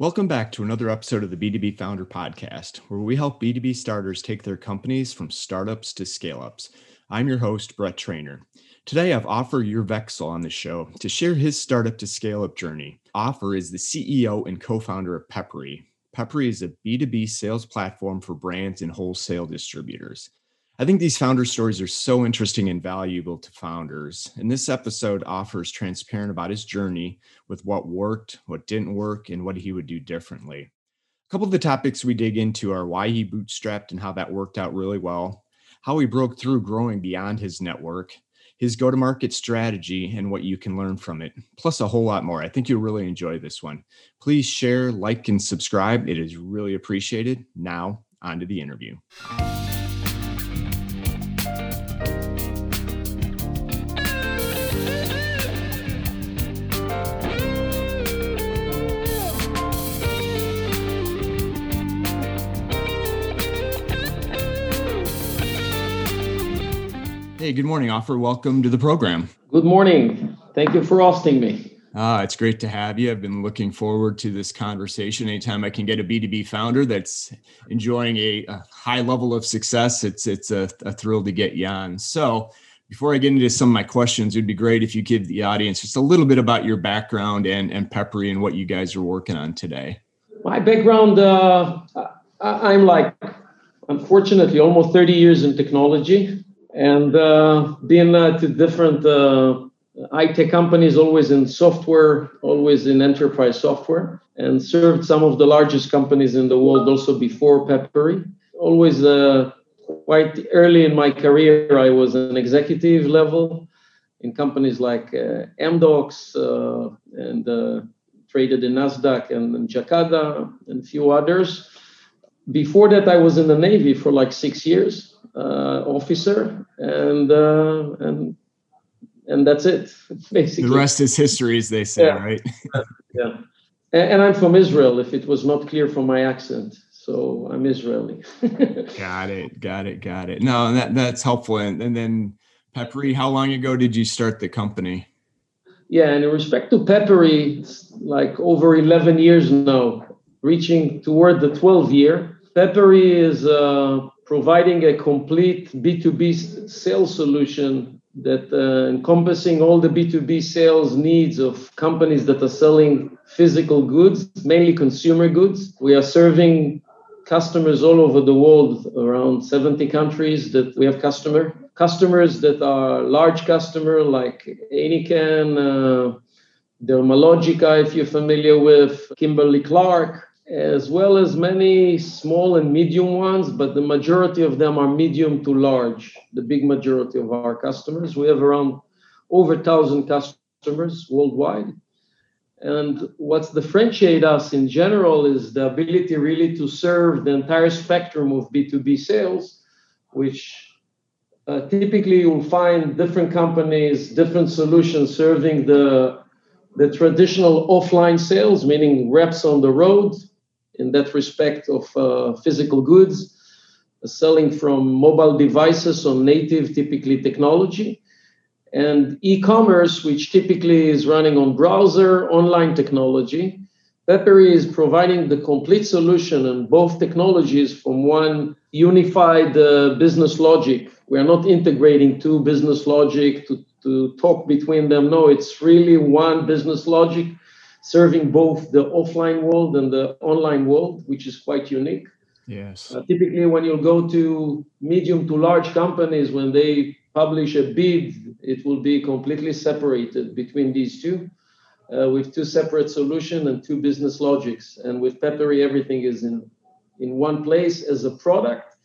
Welcome back to another episode of the B2B Founder Podcast, where we help B2B starters take their companies from startups to scale ups. I'm your host, Brett Trainer. Today, I've Ofer Yourvexel on the show to share his startup to scale up journey. Ofer is the CEO and co founder of Pepperi. Pepperi is a B2B sales platform for brands and wholesale distributors. I think these founder stories are so interesting and valuable to founders. And this episode Ofer's transparent about his journey with what worked, what didn't work, and what he would do differently. A couple of the topics we dig into are why he bootstrapped and how that worked out really well, how he broke through growing beyond his network, his go to market strategy, and what you can learn from it, plus a whole lot more. I think you'll really enjoy this one. Please share, like, and subscribe. It is really appreciated. Now, on to the interview. Hey, good morning, Ofer. Welcome to the program. Good morning. Thank you for hosting me. Ah, it's great to have you. I've been looking forward to this conversation. Anytime I can get a B2B founder that's enjoying a, a high level of success, it's it's a, a, thrill to get you on. So before I get into some of my questions, it'd be great if you give the audience just a little bit about your background and, and Pepperi and what you guys are working on today. My background, uh, I'm like, unfortunately, almost 30 years in technology and uh, been uh, to different uh, IT companies, always in software, always in enterprise software, and served some of the largest companies in the world also before Pepperi. Always uh, quite early in my career, I was an executive level in companies like uh, Amdocs uh, and traded in Nasdaq and, and Jakarta and a few others. Before that, I was in the Navy for like six years officer, and uh, and and that's it. Basically, the rest is history, as they say, yeah. right? yeah, and, I'm from Israel. If it was not clear from my accent, so I'm Israeli. got it, got it, got it. No, that that's helpful. And, and then Pepperi, how long ago did you start the company? Yeah, and in respect to Pepperi, like over 11 years now, reaching toward the 12 year. Pepperi is uh, providing a complete B2B sales solution that uh, encompassing all the B2B sales needs of companies that are selling physical goods, mainly consumer goods. We are serving customers all over the world, around 70 countries that we have customer customers that are large customer like Heineken, uh, Dermalogica, if you're familiar with Kimberly Clark, as well as many small and medium ones, but the majority of them are medium to large, the big majority of our customers. We have around over 1,000 customers worldwide. And what's differentiate us in general is the ability really to serve the entire spectrum of B2B sales, which uh, typically you'll find different companies, different solutions serving the the traditional offline sales, meaning reps on the road, in that respect of uh, physical goods, selling from mobile devices on native, typically technology, and e-commerce, which typically is running on browser, online technology. Pepperi is providing the complete solution on both technologies from one unified uh, business logic. We are not integrating two business logic to, to talk between them. No, it's really one business logic serving both the offline world and the online world, which is quite unique. Yes. Uh, typically, when you go to medium to large companies, when they publish a bid, it will be completely separated between these two, uh, with two separate solutions and two business logics. And with Pepperi, everything is in in one place as a product.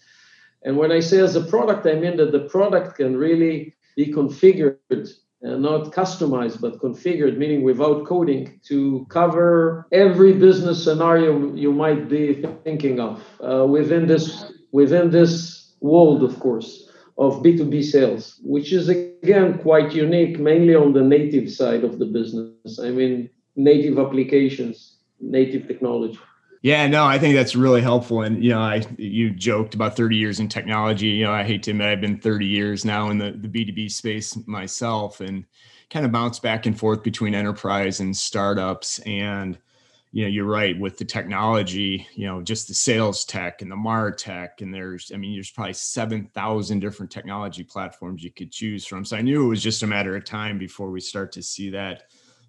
And when I say as a product, I mean that the product can really be configured uh, not customized but configured, meaning without coding, to cover every business scenario you might be thinking of uh, within this within this world, of course, of B2B sales, which is again quite unique, mainly on the native side of the business. I mean, native applications, native technology. Yeah, no, I think that's really helpful. And you know, I you joked about 30 years in technology. You know, I hate to admit I've been 30 years now in the, the B2B space myself and kind of bounce back and forth between enterprise and startups. And you know you're right with the technology you know just the sales tech and the martech and there's i mean there's probably 7000 different technology platforms you could choose from so i knew it was just a matter of time before we start to see that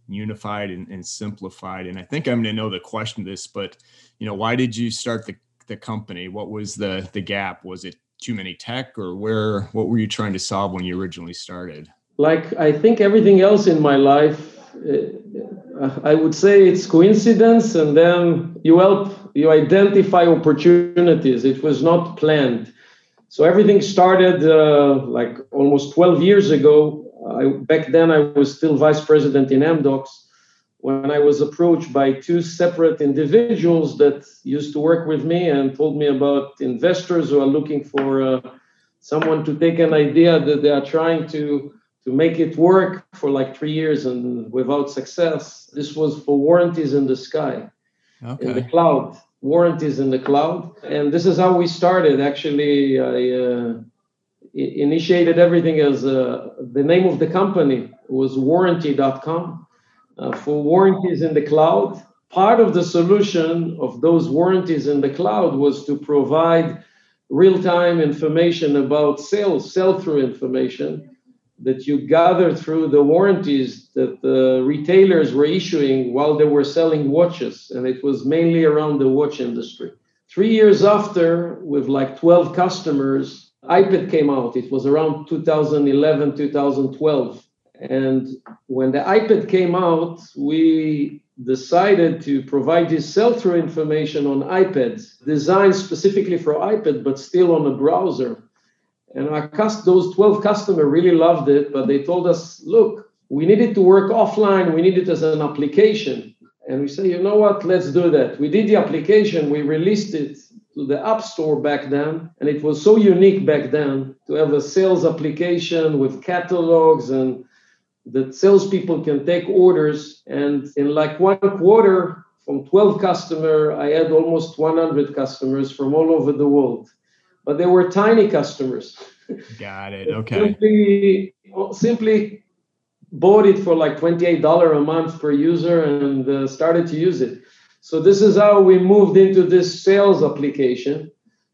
unified and, and simplified and i think i'm going to know the question to this but you know why did you start the, the company what was the the gap was it too many tech or where what were you trying to solve when you originally started like i think everything else in my life I would say it's coincidence, and then you help you identify opportunities. It was not planned. So everything started uh, like almost 12 years ago. I, back then, I was still vice president in Amdocs when I was approached by two separate individuals that used to work with me and told me about investors who are looking for uh, someone to take an idea that they are trying to to make it work for like three years and without success. This was for warranties in the sky, okay. in the cloud, warranties in the cloud. And this is how we started. Actually, I uh, initiated everything as uh, the name of the company was warranty.com uh, for warranties in the cloud. Part of the solution of those warranties in the cloud was to provide real time information about sales, sell through information that you gather through the warranties that the retailers were issuing while they were selling watches, and it was mainly around the watch industry. Three years after, with like 12 customers, iPad came out. It was around 2011, 2012. And when the iPad came out, we decided to provide this sell-through information on iPads, designed specifically for iPad, but still on a browser. And our cust- those 12 customers really loved it, but they told us, look, we need it to work offline. We need it as an application. And we say, you know what? Let's do that. We did the application. We released it to the App Store back then. And it was so unique back then to have a sales application with catalogs and that salespeople can take orders. And in like one quarter, from 12 customer, I had almost 100 customers from all over the world but they were tiny customers. Got it. Okay. simply, simply bought it for like $28 a month per user and uh, started to use it. So this is how we moved into this sales application.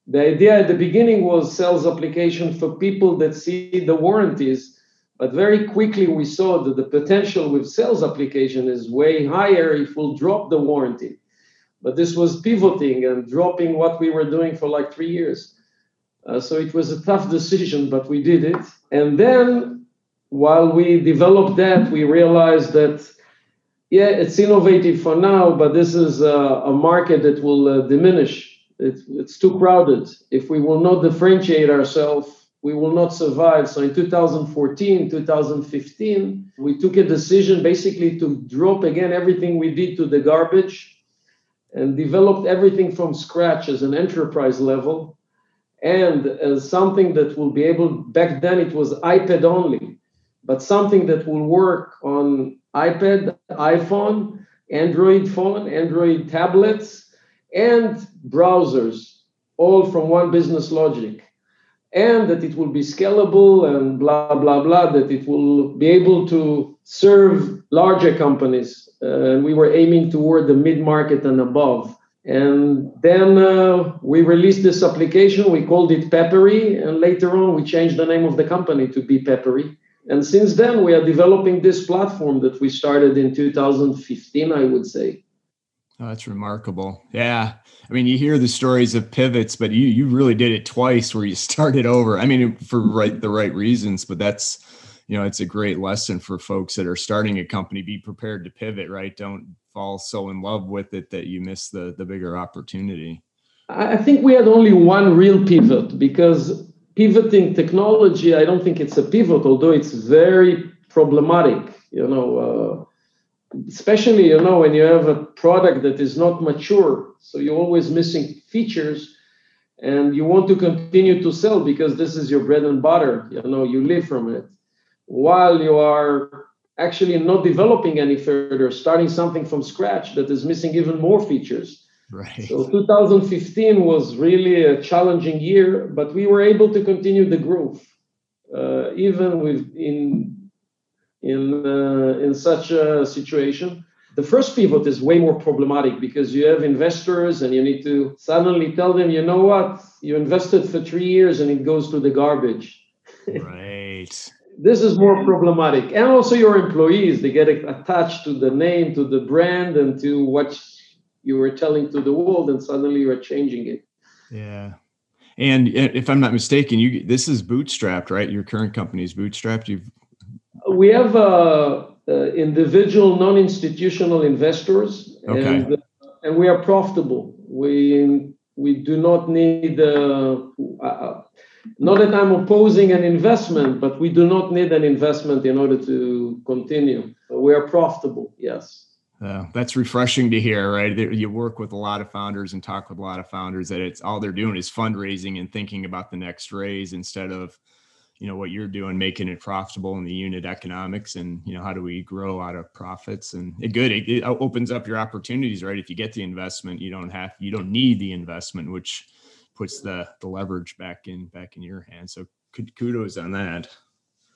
The idea at the beginning was sales application for people that see the warranties, but very quickly we saw that the potential with sales application is way higher if we'll drop the warranty. But this was pivoting and dropping what we were doing for like three years. Uh, so it was a tough decision, but we did it. And then while we developed that, we realized that, yeah, it's innovative for now, but this is a, a market that will uh, diminish. It, it's too crowded. If we will not differentiate ourselves, we will not survive. So in 2014, 2015, we took a decision basically to drop again everything we did to the garbage and developed everything from scratch as an enterprise level and as something that will be able back then it was ipad only but something that will work on ipad iphone android phone android tablets and browsers all from one business logic and that it will be scalable and blah blah blah that it will be able to serve larger companies uh, we were aiming toward the mid market and above and then uh, we released this application. We called it Pepperi, and later on we changed the name of the company to be Pepperi. And since then, we are developing this platform that we started in 2015, I would say. Oh, that's remarkable. Yeah. I mean, you hear the stories of pivots, but you you really did it twice where you started over. I mean, for right the right reasons, but that's you know, it's a great lesson for folks that are starting a company. Be prepared to pivot, right? Don't fall so in love with it that you miss the the bigger opportunity? I think we had only one real pivot because pivoting technology, I don't think it's a pivot, although it's very problematic. You know, uh, especially you know when you have a product that is not mature, so you're always missing features, and you want to continue to sell because this is your bread and butter. You know, you live from it, while you are actually not developing any further, starting something from scratch that is missing even more features. Right. So 2015 was really a challenging year, but we were able to continue the growth, uh, even with in in uh, in such a situation. The first pivot is way more problematic because you have investors and you need to suddenly tell them, you know what, you invested for three years and it goes to the garbage. Right. this is more problematic. And also your employees, they get attached to the name, to the brand, and to what you were telling to the world, and suddenly you are changing it. Yeah. And if I'm not mistaken, you this is bootstrapped, right? Your current company is bootstrapped. You've we have uh, uh, individual non-institutional investors, okay. and, uh, and we are profitable. We we do not need. Uh, uh, not that I'm opposing an investment, but we do not need an investment in order to continue. We are profitable. Yes. That's refreshing to hear, right? You work with a lot of founders and talk with a lot of founders that it's all they're doing is fundraising and thinking about the next raise instead of, you know, what you're doing, making it profitable in the unit economics and, you know, how do we grow out of profits and it good. It, it opens up your opportunities, right? If you get the investment, you don't have, you don't need the investment, which puts the, the leverage back in, back in your hands. So kudos on that.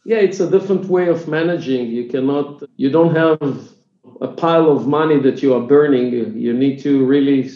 Yeah, it's a different way of managing. You cannot, you don't have a pile of money that you are burning. You need to really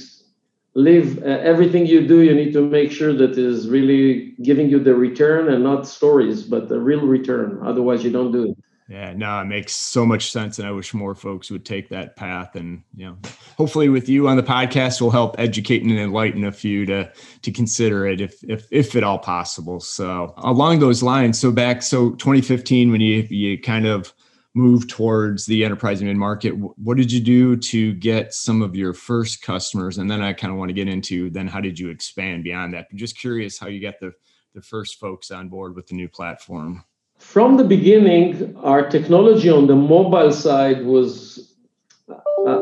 live uh, everything you do. You need to make sure that is really giving you the return and not stories, but the real return. Otherwise, you don't do it. Yeah, no, it makes so much sense, and I wish more folks would take that path. And you know, hopefully, with you on the podcast, we'll help educate and enlighten a few to to consider it, if if if at all possible. So, along those lines, so back so 2015, when you you kind of move towards the enterprise and mid market what did you do to get some of your first customers? And then i kind of want to get into then how did you expand beyond that? I'm just curious how you got the the first folks on board with the new platform. From the beginning our technology on the mobile side was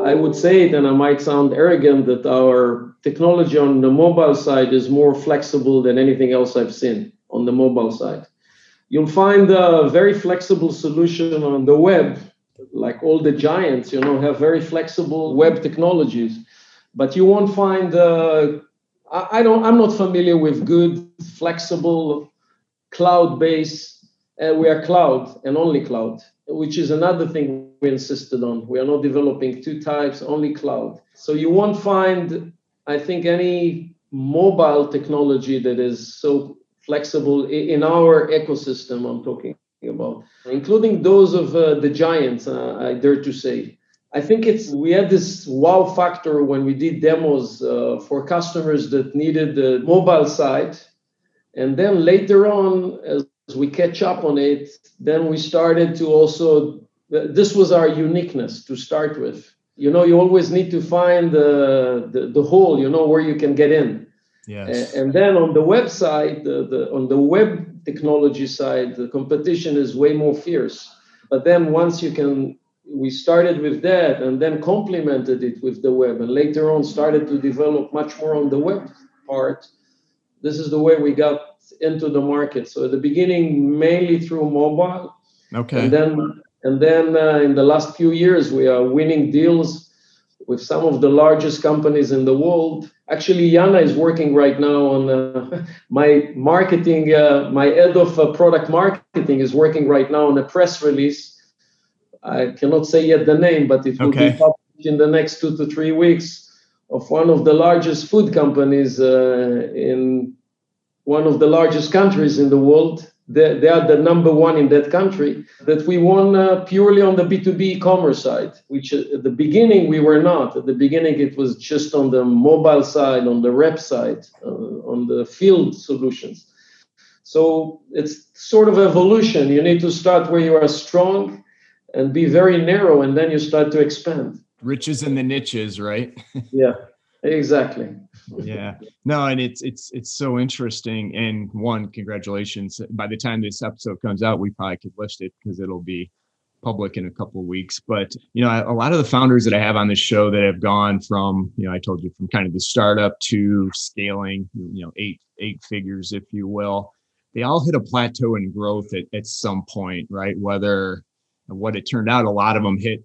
i would say it and i might sound arrogant that our technology on the mobile side is more flexible than anything else i've seen on the mobile side You'll find a very flexible solution on the web, like all the giants, you know, have very flexible web technologies. But you won't find, uh, I, don't, I'm not familiar with good, flexible, cloud-based. Uh, we are cloud and only cloud, which is another thing we insisted on. We are not developing two types, only cloud. So you won't find, I think, any mobile technology that is so flexible in our ecosystem I'm talking about, including those of uh, the giants, uh, I dare to say. I think it's we had this wow factor when we did demos uh, for customers that needed the mobile side, and then later on, as we catch up on it, then we started to also. This was our uniqueness to start with. You know, you always need to find the, the, the hole. You know where you can get in. Yes. And then on the website, the, the, on the web technology side, the competition is way more fierce. But then once you can, we started with that and then complemented it with the web, and later on started to develop much more on the web part. This is the way we got into the market. So at the beginning, mainly through mobile. Okay. And then and then uh, in the last few years, we are winning deals with some of the largest companies in the world. Actually, Yana is working right now on uh, my marketing. Uh, my head of uh, product marketing is working right now on a press release. I cannot say yet the name, but it will okay. be published in the next two to three weeks of one of the largest food companies uh, in one of the largest countries in the world they, are the number one in that country, that we won uh, purely on the B2B e-commerce side, which uh, at the beginning we were not. At the beginning, it was just on the mobile side, on the rep side, uh, on the field solutions. So it's sort of evolution. You need to start where you are strong and be very narrow, and then you start to expand. Riches in the niches, right? yeah, exactly yeah. No and it's it's it's so interesting and one congratulations. By the time this episode comes out we probably could list it because it'll be public in a couple of weeks. But you know a lot of the founders that i have on this show that have gone from you know i told you from kind of the startup to scaling you know eight eight figures if you will they all hit a plateau in growth at, at some point right? Whether what it turned out a lot of them hit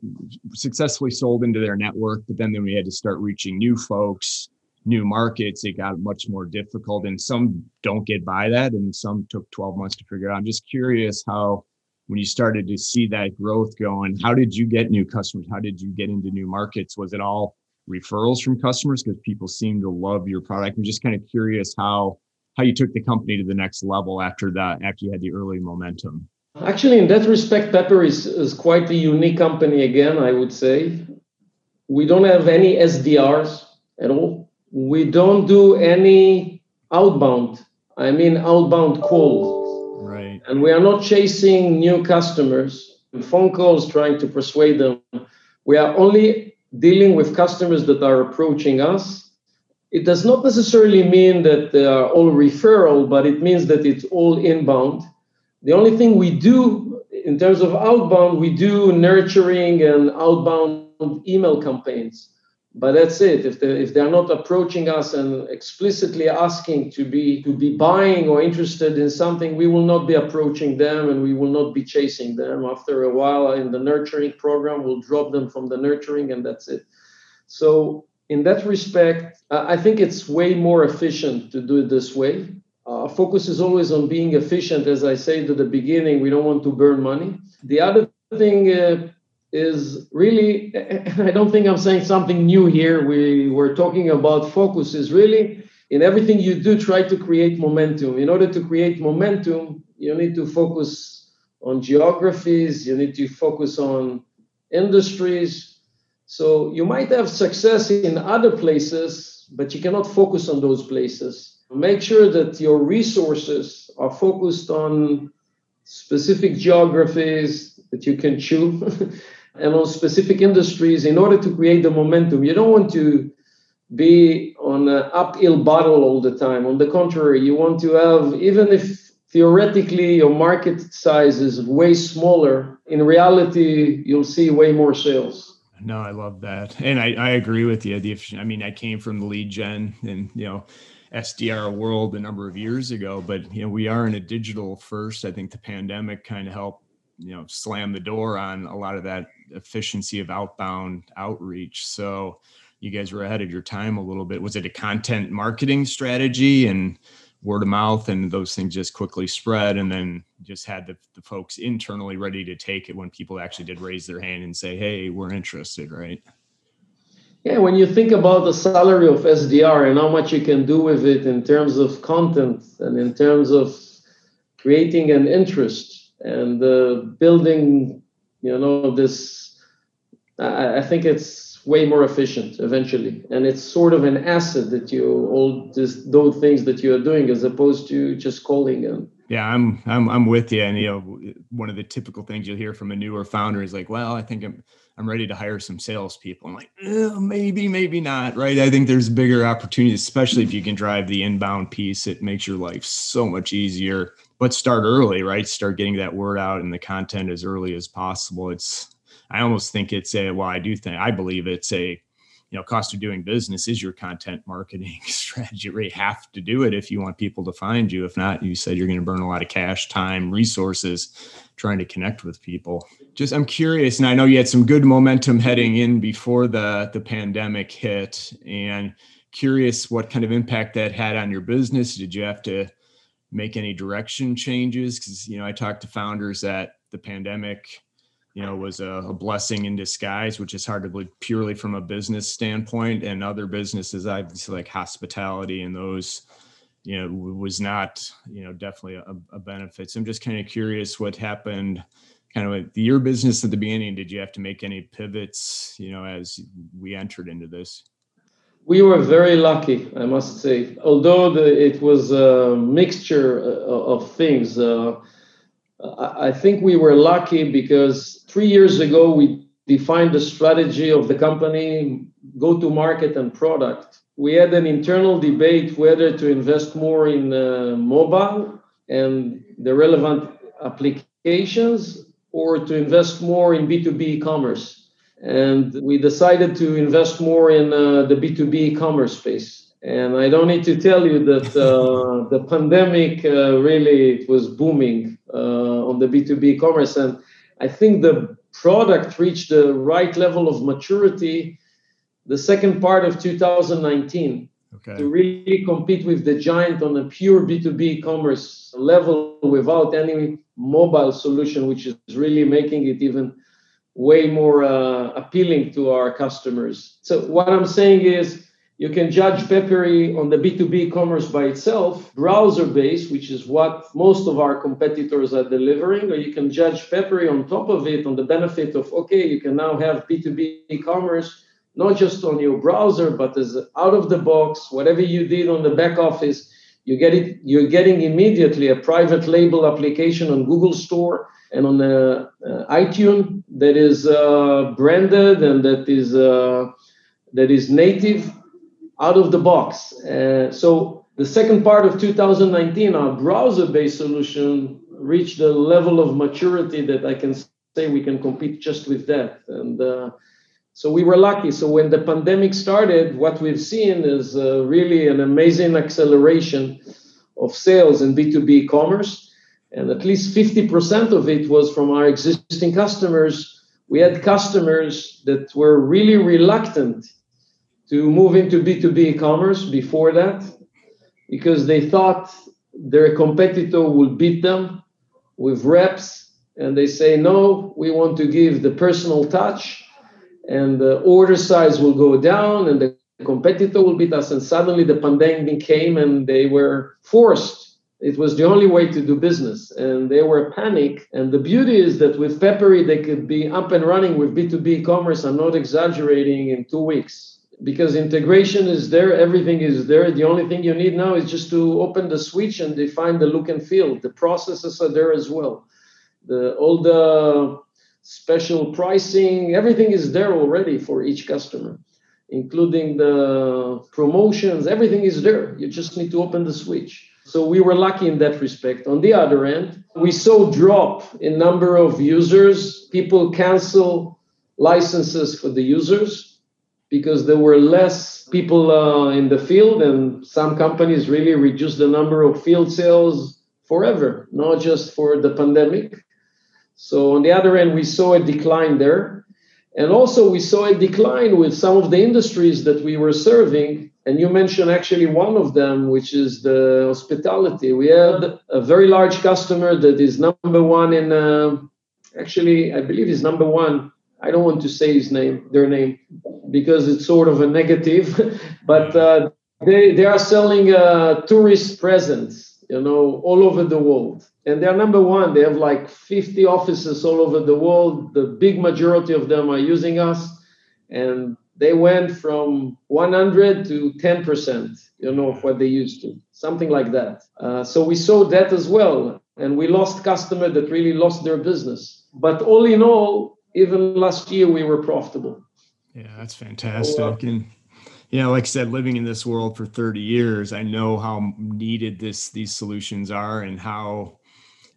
successfully sold into their network but then then we had to start reaching new folks new markets, it got much more difficult. And some don't get by that, and some took 12 months to figure out. I'm just curious how when you started to see that growth going, how did you get new customers? How did you get into new markets? Was it all referrals from customers because people seem to love your product? I'm just kind of curious how how you took the company to the next level after that, after you had the early momentum. Actually, in that respect, Pepperi is, is quite a unique company again, I would say. We don't have any SDRs at all. We don't do any outbound. I mean outbound calls. Right. And we are not chasing new customers, phone calls trying to persuade them. We are only dealing with customers that are approaching us. It does not necessarily mean that they are all referral, but it means that it's all inbound the only thing we do in terms of outbound, we do nurturing and outbound email campaigns. But that's it. If they if they're not approaching us and explicitly asking to be to be buying or interested in something, we will not be approaching them and we will not be chasing them. After a while in the nurturing program, we'll drop them from the nurturing and that's it. So in that respect, I think it's way more efficient to do it this way. Our focus is always on being efficient. As I said at the beginning, we don't want to burn money. The other thing uh, is really, I don't think I'm saying something new here. We were talking about focus, is really in everything you do, try to create momentum. In order to create momentum, you need to focus on geographies, you need to focus on industries. So you might have success in other places, but you cannot focus on those places make sure that your resources are focused on specific geographies that you can chew and on specific industries in order to create the momentum. You don't want to be on an uphill battle all the time. On the contrary, you want to have, even if theoretically your market size is way smaller, in reality, you'll see way more sales. No, I love that. And I, I agree with you. The, I mean, I came from the lead gen and, you know, SDR world a number of years ago, but you know we are in a digital first. I think the pandemic kind of helped you know slam the door on a lot of that efficiency of outbound outreach. So you guys were ahead of your time a little bit. Was it a content marketing strategy and word of mouth and those things just quickly spread and then just had the, the folks internally ready to take it when people actually did raise their hand and say, hey, we're interested, right? Yeah, when you think about the salary of SDR and how much you can do with it in terms of content and in terms of creating an interest and uh, building, you know, this, I, I, think it's way more efficient eventually, and it's sort of an asset that you all this those things that you are doing as opposed to just calling and yeah, I'm I'm I'm with you. And you know, one of the typical things you'll hear from a newer founder is like, "Well, I think I'm I'm ready to hire some salespeople." I'm like, maybe, maybe not. Right? I think there's bigger opportunities, especially if you can drive the inbound piece. It makes your life so much easier. But start early, right? Start getting that word out and the content as early as possible. It's I almost think it's a well, I do think I believe it's a you know cost of doing business is your content marketing strategy you have to do it if you want people to find you if not you said you're going to burn a lot of cash time resources trying to connect with people just i'm curious and i know you had some good momentum heading in before the the pandemic hit and curious what kind of impact that had on your business did you have to make any direction changes? Because you know i talked to founders that the pandemic you know was a, a, blessing in disguise which is hard to believe purely from a business standpoint. And other businesses obviously like hospitality and those you know was not you know definitely a, a benefit. So i'm just kind of curious what happened kind of your business at the beginning. Did you have to make any pivots you know as we entered into this we were very lucky i must say although the, it was a mixture uh, of things uh, I think we were lucky because three years ago we defined the strategy of the company, go to market and product. We had an internal debate whether to invest more in uh, mobile and the relevant applications or to invest more in B2B e-commerce. And we decided to invest more in uh, the B2B e-commerce space and I don't need to tell you that uh, the pandemic uh, really it was booming uh, on the B2B commerce. And I think the product reached the right level of maturity the second part of 2019. okay. to really compete with the giant on a pure B2B commerce level without any mobile solution, which is really making it even way more uh, appealing to our customers. So what I'm saying is you can judge Pepperi on the B2B commerce by itself, browser based, which is what most of our competitors are delivering, or you can judge Pepperi on top of it on the benefit of, okay, you can now have B2B commerce, not just on your browser, but as out of the box, whatever you did on the back office, you get it, you're getting immediately a private label application on Google Store and on the uh, iTunes that is uh, branded and that is uh, that is native out of the box. Uh, so the second part of 2019, our browser-based solution reached a level of maturity that I can say we can compete just with that. And uh, so we were lucky. So when the pandemic started, what we've seen is uh, really an amazing acceleration of sales in B2B commerce. And at least 50% of it was from our existing customers. We had customers that were really reluctant to move into B2B commerce before that because they thought their competitor would beat them with reps and they say no we want to give the personal touch and the order size will go down and the competitor will beat us and suddenly the pandemic came and they were forced it was the only way to do business and they were panic and the beauty is that with pepperi they could be up and running with b2b commerce i'm not exaggerating in two weeks because integration is there, everything is there. The only thing you need now is just to open the switch and define the look and feel. The processes are there as well. The all the special pricing, everything is there already for each customer, including the promotions, everything is there. You just need to open the switch. So we were lucky in that respect. On the other end, we saw drop in number of users. People cancel licenses for the users because there were less people uh, in the field, and some companies really reduced the number of field sales forever, not just for the pandemic. So, on the other end, we saw a decline there. And also, we saw a decline with some of the industries that we were serving. And you mentioned actually one of them, which is the hospitality. We had a very large customer that is number one in, uh, actually, I believe is number one I don't want to say his name, their name, because it's sort of a negative, but uh, they they are selling uh, tourist presents, you know, all over the world, and they're number one. They have like 50 offices all over the world. The big majority of them are using us, and they went from 100 to 10 percent, you know, of what they used to, something like that. Uh, so we saw that as well, and we lost customer that really lost their business. But all in all, even last year we were profitable. Yeah, that's fantastic. So, uh, and you know, like I said, living in this world for 30 years, I know how needed this these solutions are and how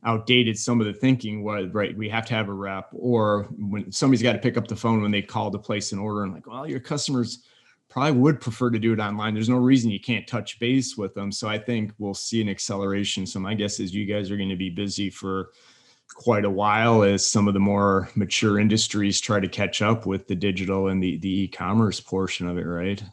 outdated some of the thinking was right we have to have a rep or when somebody's got to pick up the phone when they call to place an order and like well your customers probably would prefer to do it online there's no reason you can't touch base with them so i think we'll see an acceleration so my guess is you guys are going to be busy for quite a while as some of the more mature industries try to catch up with the digital and the, the e-commerce portion of it, right?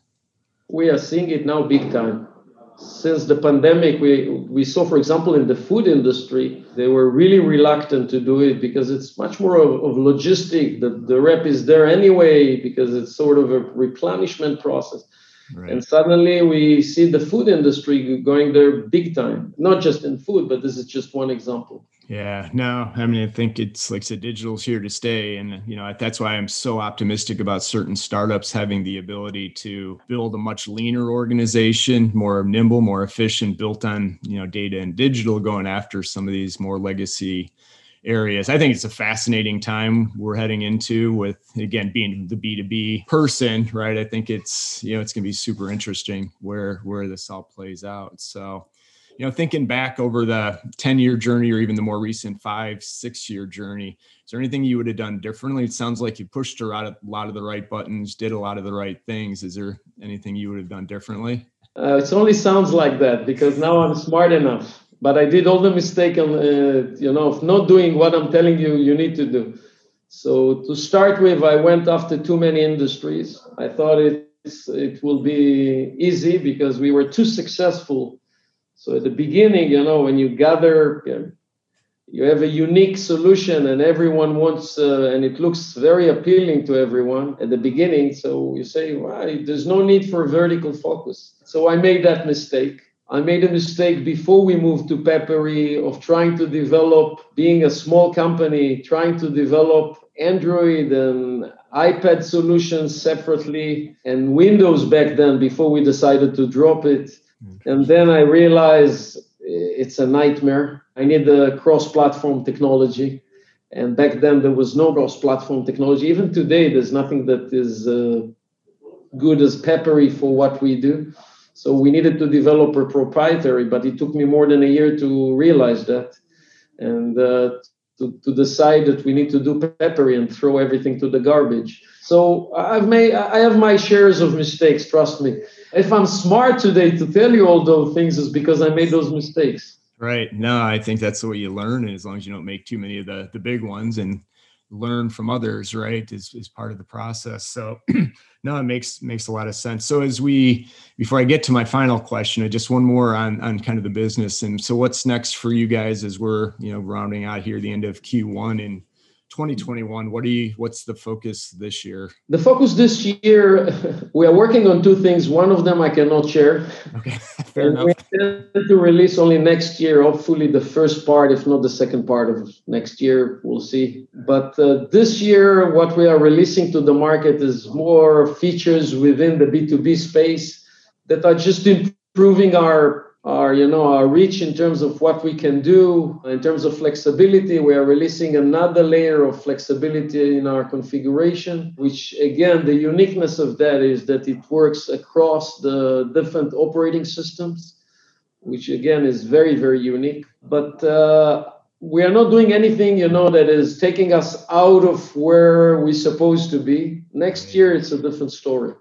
We are seeing it now big time. Since the pandemic, we, we saw, for example, in the food industry, they were really reluctant to do it because it's much more of, of logistic. The, the rep is there anyway because it's sort of a replenishment process. Right. And suddenly we see the food industry going there big time, not just in food, but this is just one example. Yeah, no, I mean, I think it's like I said, digital's here to stay. And, you know, that's why I'm so optimistic about certain startups having the ability to build a much leaner organization, more nimble, more efficient, built on, you know, data and digital, going after some of these more legacy areas. I think it's a fascinating time we're heading into with, again, being the B2B person, right? I think it's, you know, it's going to be super interesting where, where this all plays out. So, you know, thinking back over the 10 year journey or even the more recent five, six year journey, is there anything you would have done differently? It sounds like you pushed a lot of, a lot of the right buttons, did a lot of the right things. Is there anything you would have done differently? Uh, it only sounds like that because now I'm smart enough. But I did all the mistake, of, uh, you know, of not doing what I'm telling you you need to do. So to start with, I went after too many industries. I thought it it will be easy because we were too successful. So at the beginning, you know, when you gather, you have a unique solution, and everyone wants, uh, and it looks very appealing to everyone at the beginning. So you say, well, there's no need for vertical focus. So I made that mistake. I made a mistake before we moved to Pepperi of trying to develop, being a small company, trying to develop Android and iPad solutions separately and Windows back then before we decided to drop it. Mm-hmm. And then I realized it's a nightmare. I need the cross platform technology. And back then, there was no cross platform technology. Even today, there's nothing that is uh, good as Pepperi for what we do. So we needed to develop a proprietary, but it took me more than a year to realize that. And uh, to, to decide that we need to do Pepperi and throw everything to the garbage. So I've made I have my shares of mistakes, trust me. If I'm smart today to tell you all those things is because I made those mistakes. Right. No, I think that's way you learn, and as long as you don't make too many of the the big ones and learn from others, right, is is part of the process. So no, it makes makes a lot of sense. So as we before I get to my final question, just one more on on kind of the business. And so what's next for you guys as we're you know rounding out here the end of Q1 and 2021 what do you what's the focus this year? The focus this year we are working on two things. One of them i cannot share. Okay fair enough. we intend to release only next year hopefully the first part if not the second part of next year we'll see. But uh, this year what we are releasing to the market is more features within the b2b space that are just improving our our you know our reach in terms of what we can do. In terms of flexibility we are releasing another layer of flexibility in our configuration which again the uniqueness of that is that it works across the different operating systems which again is very very unique. But uh, we are not doing anything you know that is taking us out of where we're supposed to be. Next year it's a different story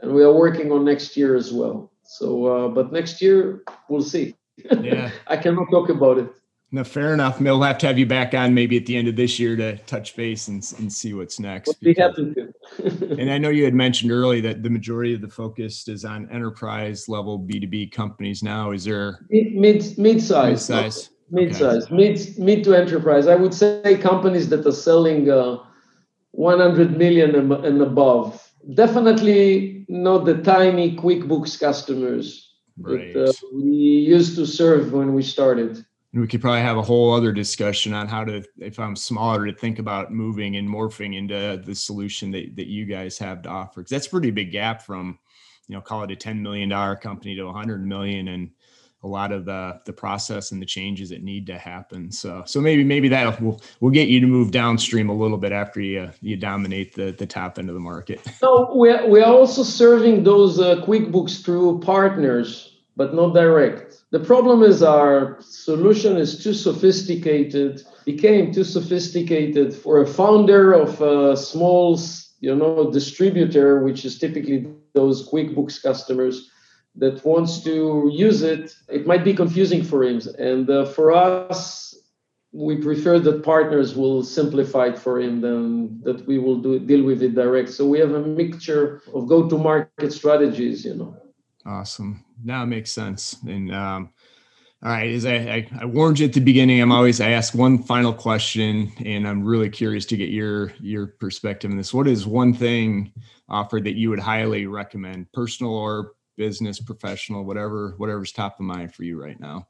and we are working on next year as well so, uh, but next year we'll see. Yeah, I cannot talk about it. No, fair enough. We'll have to have you back on maybe at the end of this year to touch base and, and see what's next. We'll be happy to. and I know you had mentioned earlier that the majority of the focus is on enterprise level B2B companies now. Is there mid mid mid size? Mid size. Mid size, okay. mid mid to enterprise. I would say companies that are selling uh, 100 million and above definitely not the tiny QuickBooks customers right. that uh, we used to serve when we started. We could probably have a whole other discussion on how to, if I'm smaller, to think about moving and morphing into the solution that, that you guys have to offer. Because that's a pretty big gap from, you know, call it a $10 million company to 100 million. And a lot of the the process and the changes that need to happen. So so maybe maybe that will will get you to move downstream a little bit after you you dominate the the top end of the market. So we're we're also serving those uh, QuickBooks through partners, but not direct. The problem is our solution is too sophisticated, became too sophisticated for a founder of a small you know distributor, which is typically those QuickBooks customers that wants to use it, it might be confusing for him. And uh, for us, we prefer that partners will simplify it for him than that we will do deal with it direct. So we have a mixture of go-to-market strategies, you know. Awesome. Now it makes sense. And um, all right, as I, I, I, warned you at the beginning, I'm always I ask one final question, and I'm really curious to get your your perspective on this. What is one thing offered that you would highly recommend, personal or business, professional, whatever, whatever's top of mind for you right now?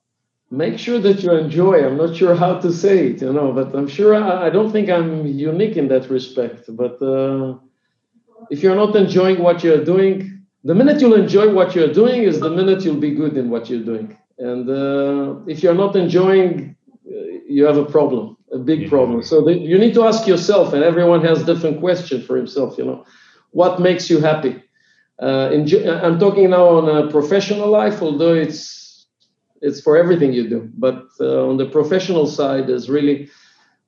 Make sure that you enjoy. I'm not sure how to say it, you know, but I'm sure I, I don't think I'm unique in that respect. But uh, if you're not enjoying what you're doing, the minute you'll enjoy what you're doing is the minute you'll be good in what you're doing. And uh, if you're not enjoying, uh, you have a problem, a big yeah. problem. So the, you need to ask yourself, and everyone has different question for himself. You know, what makes you happy? Uh, I'm talking now on a professional life, although it's it's for everything you do. But uh, on the professional side, is really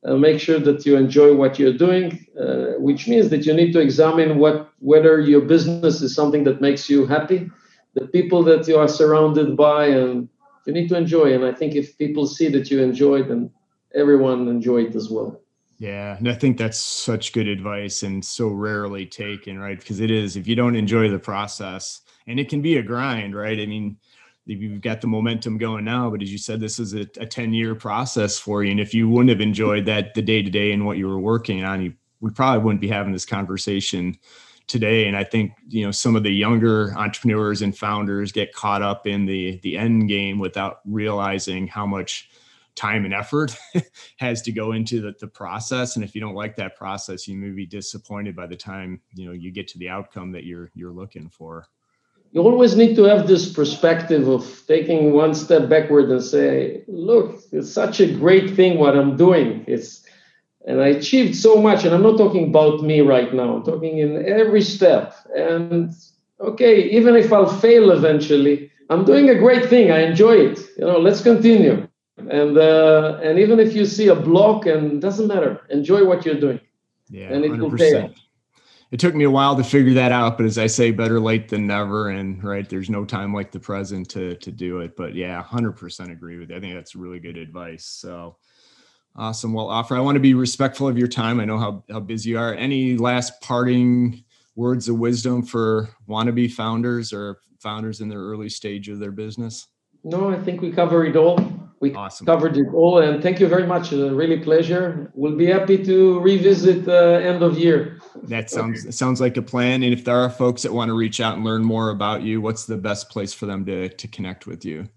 uh, make sure that you enjoy what you're doing, uh, which means that you need to examine what whether your business is something that makes you happy, the people that you are surrounded by, and you need to enjoy. And I think if people see that you enjoy, then everyone enjoy it as well. Yeah, and I think that's such good advice and so rarely taken, right? Because it is if you don't enjoy the process, and it can be a grind, right? I mean, you've got the momentum going now, but as you said, this is a, a 10 year process for you. And if you wouldn't have enjoyed that the day to day and what you were working on, you we probably wouldn't be having this conversation today. And I think, you know, some of the younger entrepreneurs and founders get caught up in the the end game without realizing how much time and effort has to go into the, the process. And if you don't like that process you may be disappointed by the time you know you get to the outcome that you're you're looking for. You always need to have this perspective of taking one step backward and say look it's such a great thing what i'm doing. It's and i achieved so much. And i'm not talking about me right now. I'm talking in every step. And okay even if i'll fail eventually i'm doing a great thing. I enjoy it. You know let's continue and uh, and even if you see a block and doesn't matter enjoy what you're doing. Yeah and it 100%. will pay off. It took me a while to figure that out but as i say better late than never and right there's no time like the present to to do it. But yeah 100% agree with you. I think that's really good advice. So awesome. Well Ofer i want to be respectful of your time. I know how, how busy you are. Any last parting words of wisdom for wannabe founders or founders in their early stage of their business? No i think we cover it all we awesome. covered it all and thank you very much uh, really pleasure we'll be happy to revisit uh, end of year that sounds okay. sounds like a plan and if there are folks that want to reach out and learn more about you what's the best place for them to, to connect with you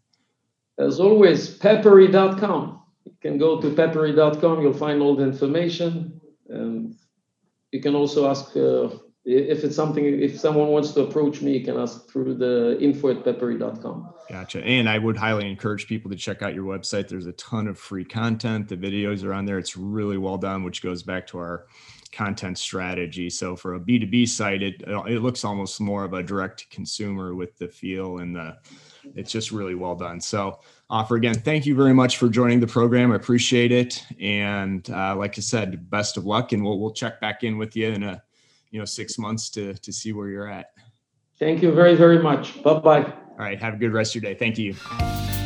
as always pepperi.com you can go to pepperi.com you'll find all the information and you can also ask uh, if it's something if someone wants to approach me you can ask through the info at pepperi.com gotcha. And i would highly encourage people to check out your website. There's a ton of free content. The videos are on there. It's really well done which goes back to our content strategy. So for a b2b site it it looks almost more of a direct consumer with the feel and the it's just really well done. So Ofer again thank you very much for joining the program. I appreciate it. And uh, like i said best of luck and we'll, we'll check back in with you in a you know six months to to see where you're at. Thank you very very much. Bye bye all right have a good rest of your day. Thank you